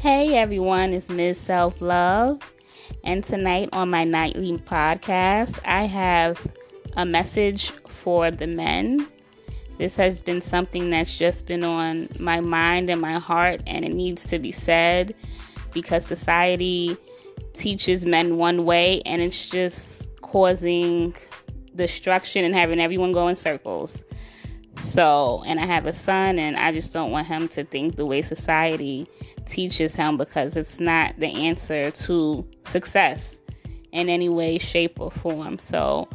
Hey everyone, it's Ms. Self Love. And tonight on my nightly podcast, I have a message for the men. This has been something that's just been on my mind and my heart, and it needs to be said because society teaches men one way and it's just causing destruction and having everyone go in circles. So, and I have a son, and I just don't want him to think the way society teaches him because it's not the answer to success in any way, shape, or form. So,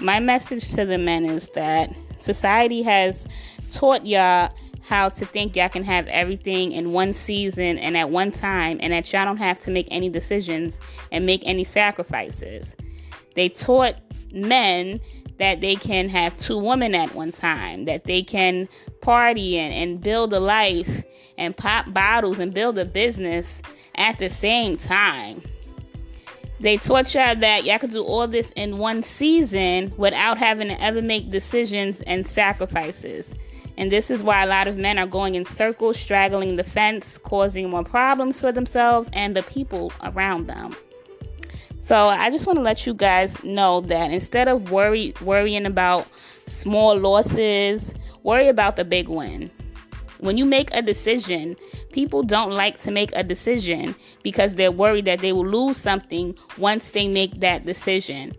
my message to the men is that society has taught y'all how to think y'all can have everything in one season and at one time, and that y'all don't have to make any decisions and make any sacrifices. They taught men that they can have two women at one time, that they can party and, and build a life and pop bottles and build a business at the same time. They taught y'all that y'all could do all this in one season without having to ever make decisions and sacrifices. And this is why a lot of men are going in circles, straggling the fence, causing more problems for themselves and the people around them. So I just want to let you guys know that instead of worry worrying about small losses, worry about the big win. When you make a decision, people don't like to make a decision because they're worried that they will lose something once they make that decision.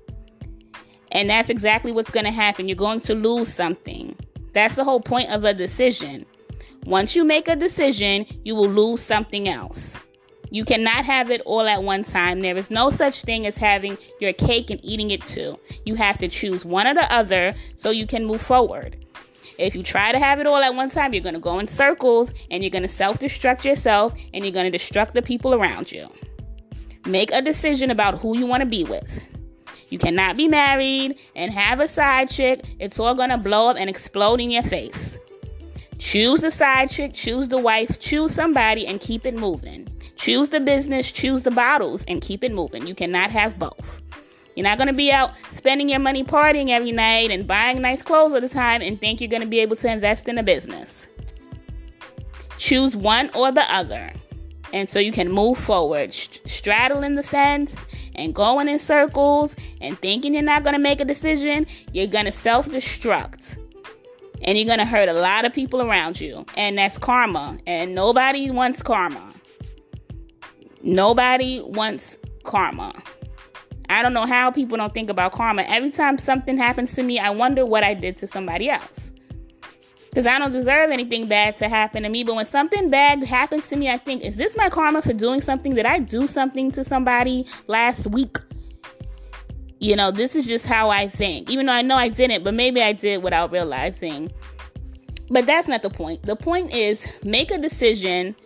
And that's exactly what's going to happen. You're going to lose something. That's the whole point of a decision. Once you make a decision, you will lose something else. You cannot have it all at one time. There is no such thing as having your cake and eating it too. You have to choose one or the other so you can move forward. If you try to have it all at one time, you're going to go in circles and you're going to self destruct yourself and you're going to destruct the people around you. Make a decision about who you want to be with. You cannot be married and have a side chick. It's all going to blow up and explode in your face. Choose the side chick, choose the wife, choose somebody and keep it moving. Choose the business, choose the bottles, and keep it moving. You cannot have both. You're not going to be out spending your money partying every night and buying nice clothes all the time and think you're going to be able to invest in a business. Choose one or the other. And so you can move forward, straddling the fence and going in circles and thinking you're not going to make a decision. You're going to self destruct. And you're going to hurt a lot of people around you. And that's karma. And nobody wants karma. Nobody wants karma. I don't know how people don't think about karma. Every time something happens to me, I wonder what I did to somebody else. Because I don't deserve anything bad to happen to me. But when something bad happens to me, I think, is this my karma for doing something? Did I do something to somebody last week? You know, this is just how I think. Even though I know I didn't, but maybe I did without realizing. But that's not the point. The point is make a decision,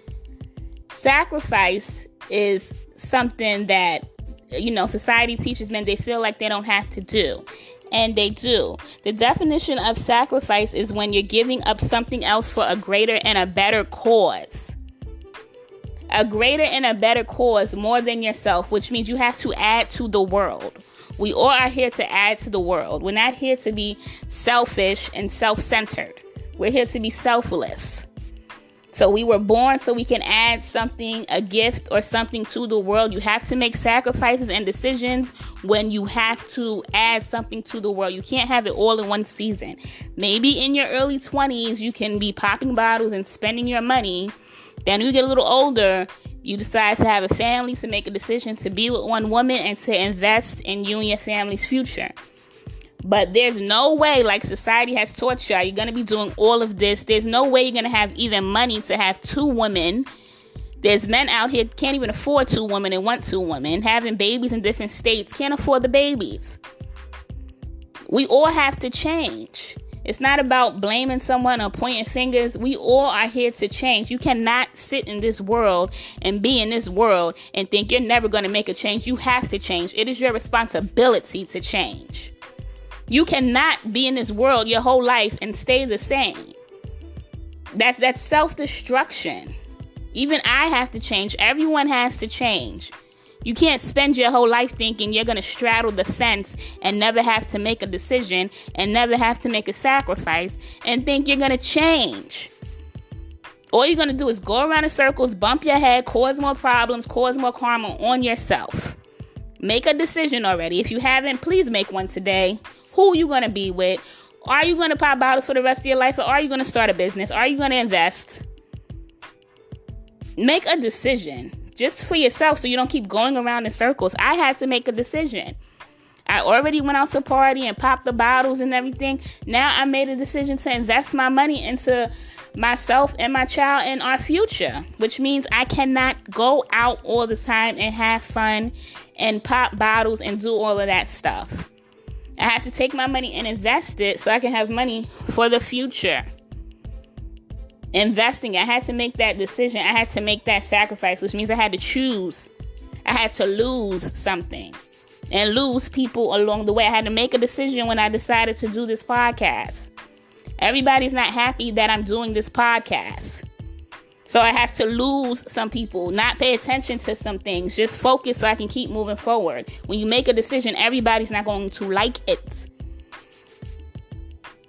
sacrifice is something that you know society teaches men they feel like they don't have to do and they do. The definition of sacrifice is when you're giving up something else for a greater and a better cause. A greater and a better cause more than yourself which means you have to add to the world. We all are here to add to the world. We're not here to be selfish and self-centered. We're here to be selfless so we were born so we can add something, a gift or something to the world. You have to make sacrifices and decisions when you have to add something to the world. You can't have it all in one season. Maybe in your early 20s, you can be popping bottles and spending your money. Then you get a little older, you decide to have a family, to make a decision to be with one woman and to invest in you and your family's future. But there's no way, like society has taught you, you're gonna be doing all of this. There's no way you're gonna have even money to have two women. There's men out here can't even afford two women and want two women, having babies in different states, can't afford the babies. We all have to change. It's not about blaming someone or pointing fingers. We all are here to change. You cannot sit in this world and be in this world and think you're never going to make a change. You have to change. It is your responsibility to change. You cannot be in this world your whole life and stay the same. That that's self-destruction. Even I have to change. Everyone has to change. You can't spend your whole life thinking you're going to straddle the fence and never have to make a decision and never have to make a sacrifice and think you're going to change. all you're going to do is go around in circles, bump your head, cause more problems, cause more karma on yourself. Make a decision already. If you haven't, please make one today. Who are you to be with? Are you to pop bottles for the rest of your life or are you to start a business? Are you to invest? Make a decision just for yourself so you don't keep going around in circles. I had to make a decision. I already went out to party and popped the bottles and everything. Now I made a decision to invest my money into myself and my child and our future, which means I cannot go out all the time and have fun and pop bottles and do all of that stuff. I have to take my money and invest it so I can have money for the future. Investing, I had to make that decision. I had to make that sacrifice, which means I had to choose. I had to lose something and lose people along the way. I had to make a decision when I decided to do this podcast. Everybody's not happy that I'm doing this podcast. So I have to lose some people, not pay attention to some things, just focus so I can keep moving forward. When you make a decision, everybody's not going to like it.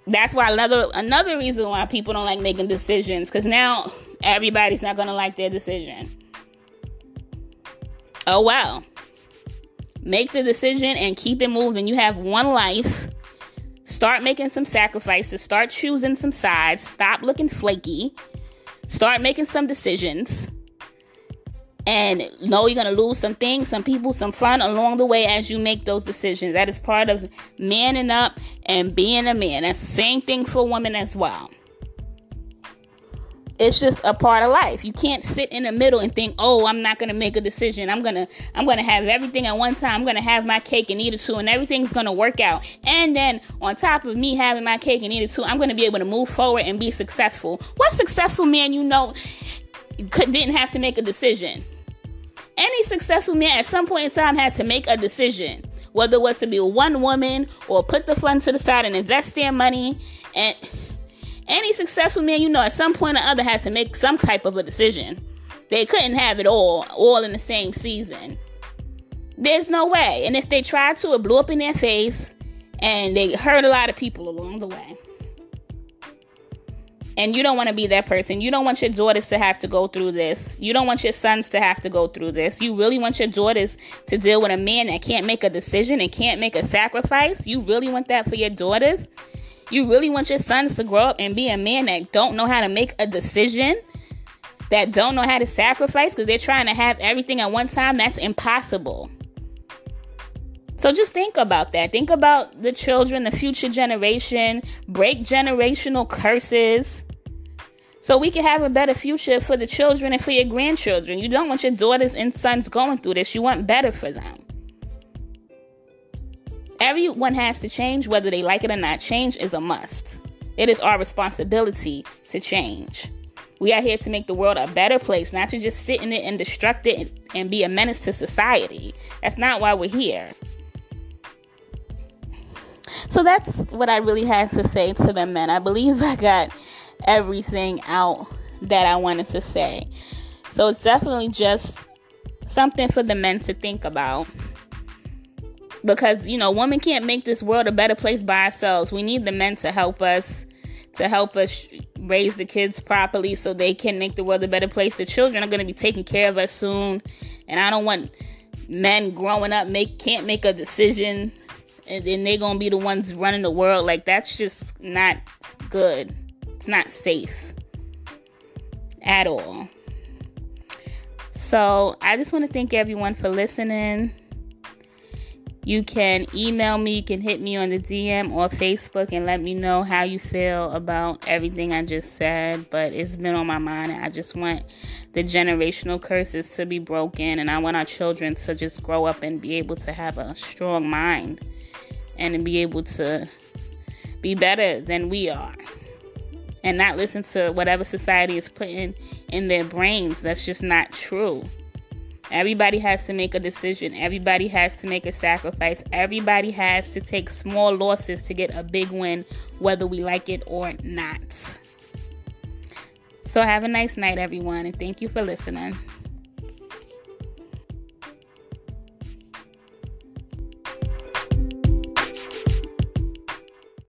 That's why another another reason why people don't like making decisions cuz now everybody's not going to like their decision. Oh well. Make the decision and keep it moving. You have one life Start making some sacrifices. Start choosing some sides. Stop looking flaky. Start making some decisions. And know you're going to lose some things, some people, some fun along the way as you make those decisions. That is part of manning up and being a man. That's the same thing for women as well it's just a part of life. You can't sit in the middle and think, "Oh, I'm not going to make a decision. I'm going to I'm going to have everything at one time. I'm going to have my cake and eat it too and everything's going to work out." And then on top of me having my cake and eat it too, I'm going to be able to move forward and be successful. What successful man you know could, didn't have to make a decision? Any successful man at some point in time had to make a decision, whether it was to be one woman or put the funds to the side and invest their money and any successful man you know at some point or other had to make some type of a decision. They couldn't have it all, all in the same season. There's no way. And if they tried to, it blew up in their face and they hurt a lot of people along the way. And you don't want to be that person. You don't want your daughters to have to go through this. You don't want your sons to have to go through this. You really want your daughters to deal with a man that can't make a decision and can't make a sacrifice. You really want that for your daughters? You really want your sons to grow up and be a man that don't know how to make a decision, that don't know how to sacrifice because they're trying to have everything at one time? That's impossible. So just think about that. Think about the children, the future generation, break generational curses so we can have a better future for the children and for your grandchildren. You don't want your daughters and sons going through this. You want better for them. Everyone has to change, whether they like it or not. Change is a must. It is our responsibility to change. We are here to make the world a better place, not to just sit in it and destruct it and be a menace to society. That's not why we're here. So that's what I really had to say to the men. I believe I got everything out that I wanted to say. So it's definitely just something for the men to think about because you know women can't make this world a better place by ourselves. We need the men to help us to help us raise the kids properly so they can make the world a better place. The children are going to be taking care of us soon. And i don't want men growing up make can't make a decision and then they're going to be the ones running the world. Like that's just not good. It's not safe at all. So i just want to thank everyone for listening you can email me, you can hit me on the DM or Facebook and let me know how you feel about everything I just said. But it's been on my mind, I just want the generational curses to be broken, and I want our children to just grow up and be able to have a strong mind and be able to be better than we are and not listen to whatever society is putting in their brains. That's just not true. Everybody has to make a decision. Everybody has to make a sacrifice. Everybody has to take small losses to get a big win, whether we like it or not. So, have a nice night, everyone, and thank you for listening.